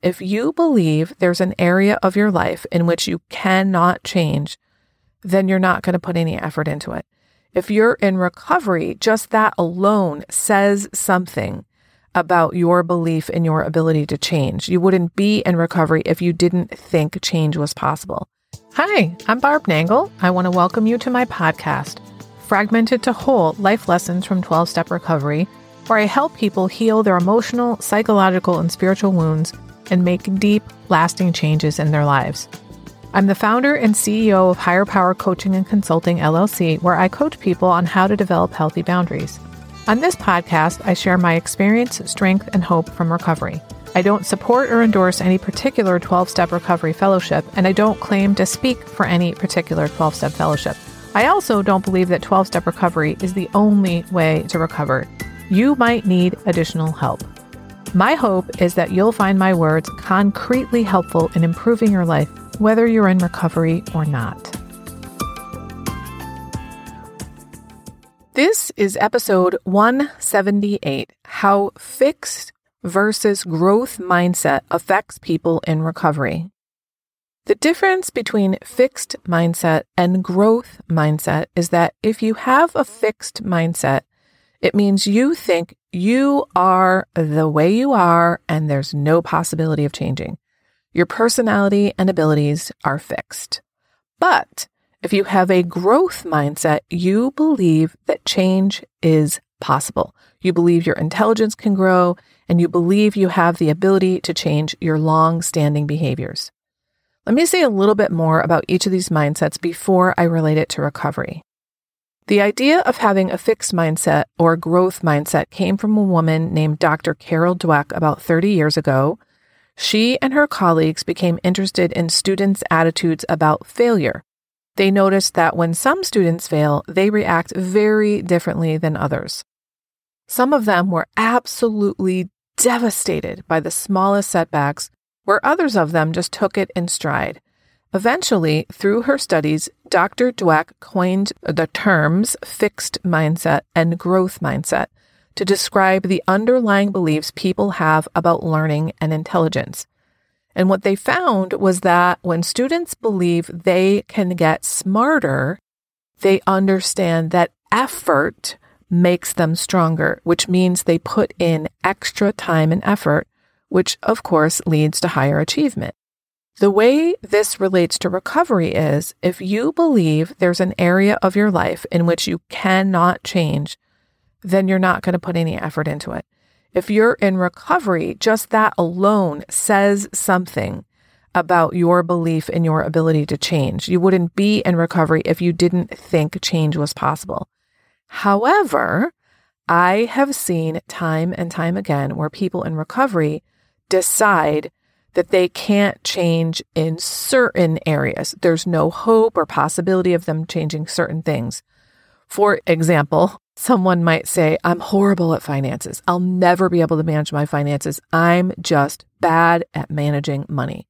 if you believe there's an area of your life in which you cannot change, then you're not going to put any effort into it. If you're in recovery, just that alone says something about your belief in your ability to change. You wouldn't be in recovery if you didn't think change was possible. Hi, I'm Barb Nangle. I want to welcome you to my podcast, Fragmented to Whole Life Lessons from 12 Step Recovery, where I help people heal their emotional, psychological, and spiritual wounds and make deep, lasting changes in their lives. I'm the founder and CEO of Higher Power Coaching and Consulting LLC, where I coach people on how to develop healthy boundaries. On this podcast, I share my experience, strength, and hope from recovery. I don't support or endorse any particular 12 step recovery fellowship, and I don't claim to speak for any particular 12 step fellowship. I also don't believe that 12 step recovery is the only way to recover. You might need additional help. My hope is that you'll find my words concretely helpful in improving your life, whether you're in recovery or not. This is episode 178 How Fixed versus Growth Mindset Affects People in Recovery. The difference between fixed mindset and growth mindset is that if you have a fixed mindset, it means you think you are the way you are and there's no possibility of changing. Your personality and abilities are fixed. But if you have a growth mindset, you believe that change is possible. You believe your intelligence can grow and you believe you have the ability to change your long standing behaviors. Let me say a little bit more about each of these mindsets before I relate it to recovery. The idea of having a fixed mindset or growth mindset came from a woman named Dr. Carol Dweck about 30 years ago. She and her colleagues became interested in students' attitudes about failure they noticed that when some students fail, they react very differently than others. Some of them were absolutely devastated by the smallest setbacks, where others of them just took it in stride. Eventually, through her studies, Dr. Dweck coined the terms fixed mindset and growth mindset to describe the underlying beliefs people have about learning and intelligence. And what they found was that when students believe they can get smarter, they understand that effort makes them stronger, which means they put in extra time and effort, which of course leads to higher achievement. The way this relates to recovery is if you believe there's an area of your life in which you cannot change, then you're not going to put any effort into it. If you're in recovery, just that alone says something about your belief in your ability to change. You wouldn't be in recovery if you didn't think change was possible. However, I have seen time and time again where people in recovery decide that they can't change in certain areas. There's no hope or possibility of them changing certain things. For example, Someone might say, I'm horrible at finances. I'll never be able to manage my finances. I'm just bad at managing money.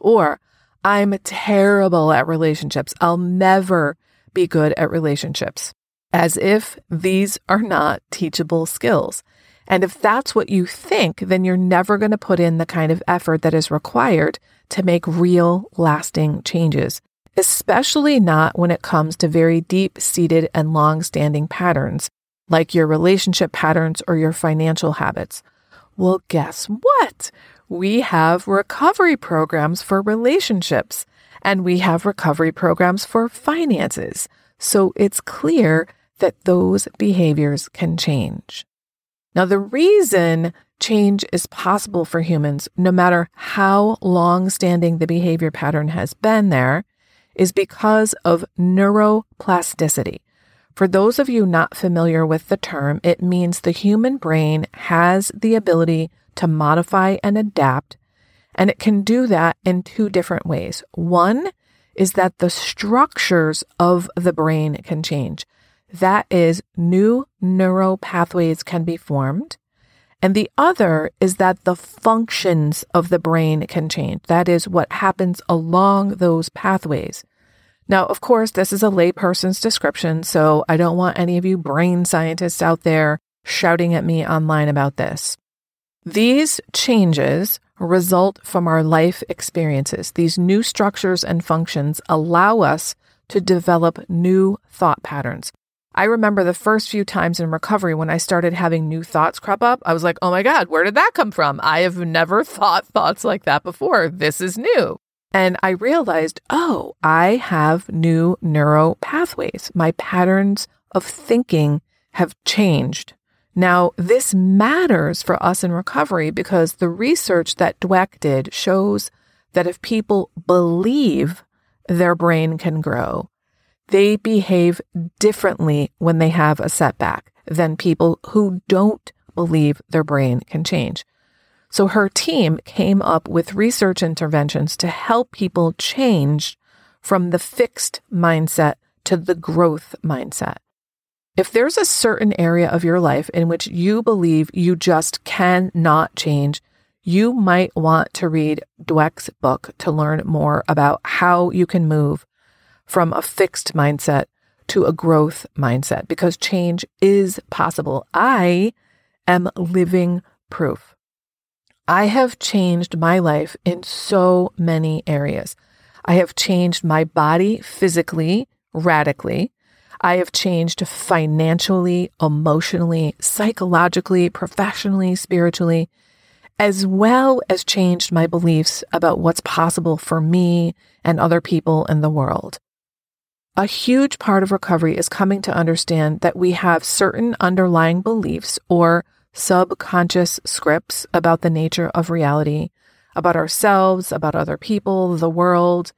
Or I'm terrible at relationships. I'll never be good at relationships. As if these are not teachable skills. And if that's what you think, then you're never going to put in the kind of effort that is required to make real, lasting changes especially not when it comes to very deep seated and long standing patterns, like your relationship patterns or your financial habits. Well, guess what? We have recovery programs for relationships and we have recovery programs for finances. So it's clear that those behaviors can change. Now, the reason change is possible for humans, no matter how long standing the behavior pattern has been there, is because of neuroplasticity. For those of you not familiar with the term, it means the human brain has the ability to modify and adapt, and it can do that in two different ways. One is that the structures of the brain can change. That is, new neural pathways can be formed. And the other is that the functions of the brain can change. That is what happens along those pathways. Now, of course, this is a layperson's description, so I don't want any of you brain scientists out there shouting at me online about this. These changes result from our life experiences. These new structures and functions allow us to develop new thought patterns. I remember the first few times in recovery when I started having new thoughts crop up, I was like, oh my God, where did that come from? I have never thought thoughts like that before. This is new. And I realized, oh, I have new neuro pathways. My patterns of thinking have changed. Now, this matters for us in recovery because the research that Dweck did shows that if people believe their brain can grow, they behave differently when they have a setback than people who don't believe their brain can change. So her team came up with research interventions to help people change from the fixed mindset to the growth mindset. If there's a certain area of your life in which you believe you just cannot change, you might want to read Dweck's book to learn more about how you can move from a fixed mindset to a growth mindset because change is possible. I am living proof. I have changed my life in so many areas. I have changed my body physically, radically. I have changed financially, emotionally, psychologically, professionally, spiritually, as well as changed my beliefs about what's possible for me and other people in the world. A huge part of recovery is coming to understand that we have certain underlying beliefs or subconscious scripts about the nature of reality, about ourselves, about other people, the world,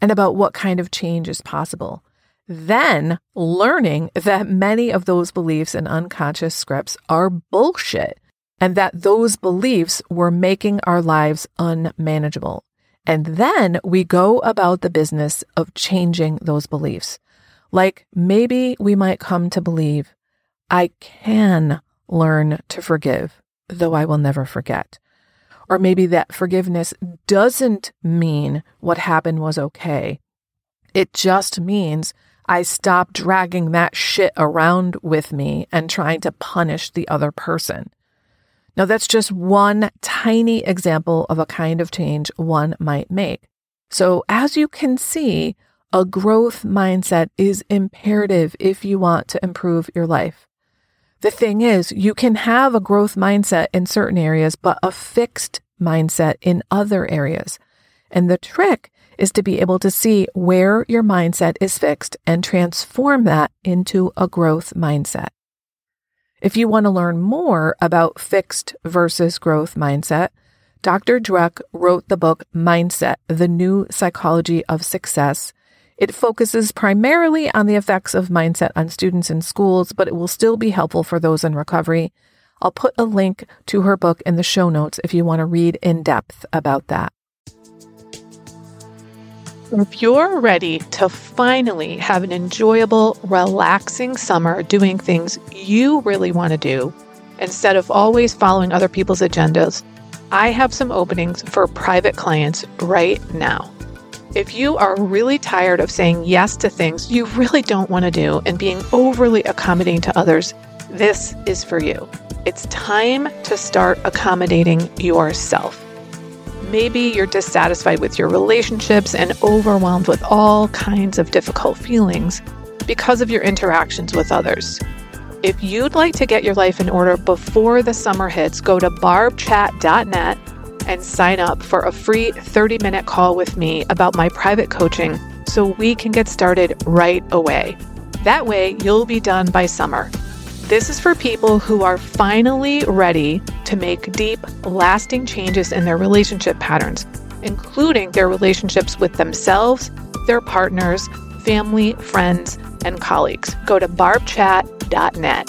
and about what kind of change is possible. Then learning that many of those beliefs and unconscious scripts are bullshit and that those beliefs were making our lives unmanageable. And then we go about the business of changing those beliefs. Like maybe we might come to believe, I can learn to forgive, though I will never forget. Or maybe that forgiveness doesn't mean what happened was okay. It just means I stop dragging that shit around with me and trying to punish the other person. Now, that's just one tiny example of a kind of change one might make. So, as you can see, a growth mindset is imperative if you want to improve your life. The thing is, you can have a growth mindset in certain areas, but a fixed mindset in other areas. And the trick is to be able to see where your mindset is fixed and transform that into a growth mindset. If you want to learn more about fixed versus growth mindset, Dr. Dweck wrote the book Mindset, The New Psychology of Success. It focuses primarily on the effects of mindset on students in schools, but it will still be helpful for those in recovery. I'll put a link to her book in the show notes if you want to read in depth about that. If you're ready to finally have an enjoyable, relaxing summer doing things you really want to do, instead of always following other people's agendas, I have some openings for private clients right now. If you are really tired of saying yes to things you really don't want to do and being overly accommodating to others, this is for you. It's time to start accommodating yourself. Maybe you're dissatisfied with your relationships and overwhelmed with all kinds of difficult feelings because of your interactions with others. If you'd like to get your life in order before the summer hits, go to barbchat.net and sign up for a free 30 minute call with me about my private coaching so we can get started right away. That way, you'll be done by summer. This is for people who are finally ready to make deep, lasting changes in their relationship patterns, including their relationships with themselves, their partners, family, friends, and colleagues. Go to barbchat.net.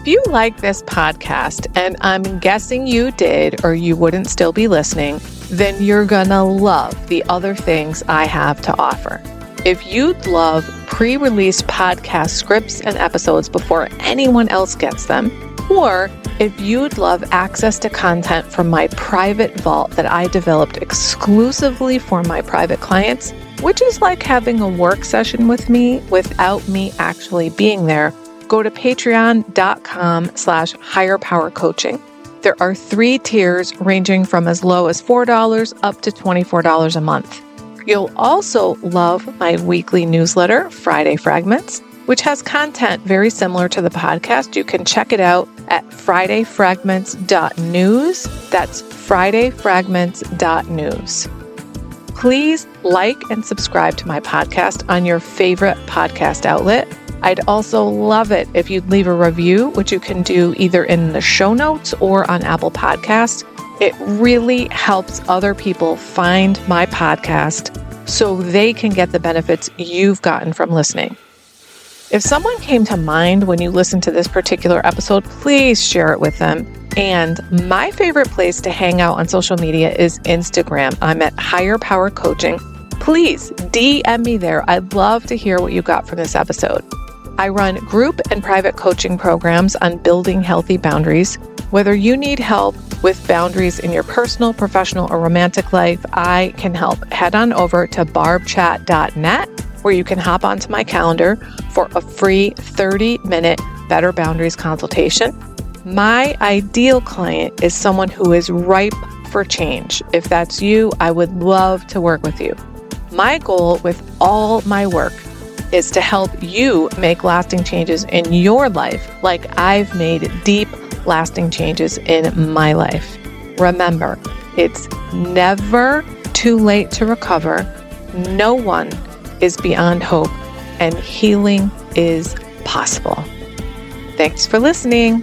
If you like this podcast, and I'm guessing you did or you wouldn't still be listening, then you're gonna love the other things I have to offer. If you'd love pre release podcast scripts and episodes before anyone else gets them, or if you'd love access to content from my private vault that I developed exclusively for my private clients, which is like having a work session with me without me actually being there, go to patreon.com slash higher power coaching. There are three tiers ranging from as low as $4 up to $24 a month. You'll also love my weekly newsletter, Friday Fragments, which has content very similar to the podcast. You can check it out at fridayfragments.news. That's fridayfragments.news. Please like and subscribe to my podcast on your favorite podcast outlet. I'd also love it if you'd leave a review, which you can do either in the show notes or on Apple Podcasts. It really helps other people find my podcast so they can get the benefits you've gotten from listening. If someone came to mind when you listened to this particular episode, please share it with them. And my favorite place to hang out on social media is Instagram. I'm at Higher Power Coaching. Please DM me there. I'd love to hear what you got from this episode. I run group and private coaching programs on building healthy boundaries. Whether you need help with boundaries in your personal, professional, or romantic life, I can help. Head on over to barbchat.net where you can hop onto my calendar for a free 30 minute Better Boundaries consultation. My ideal client is someone who is ripe for change. If that's you, I would love to work with you. My goal with all my work is to help you make lasting changes in your life, like I've made deep, lasting changes in my life. Remember, it's never too late to recover. No one is beyond hope, and healing is possible. Thanks for listening.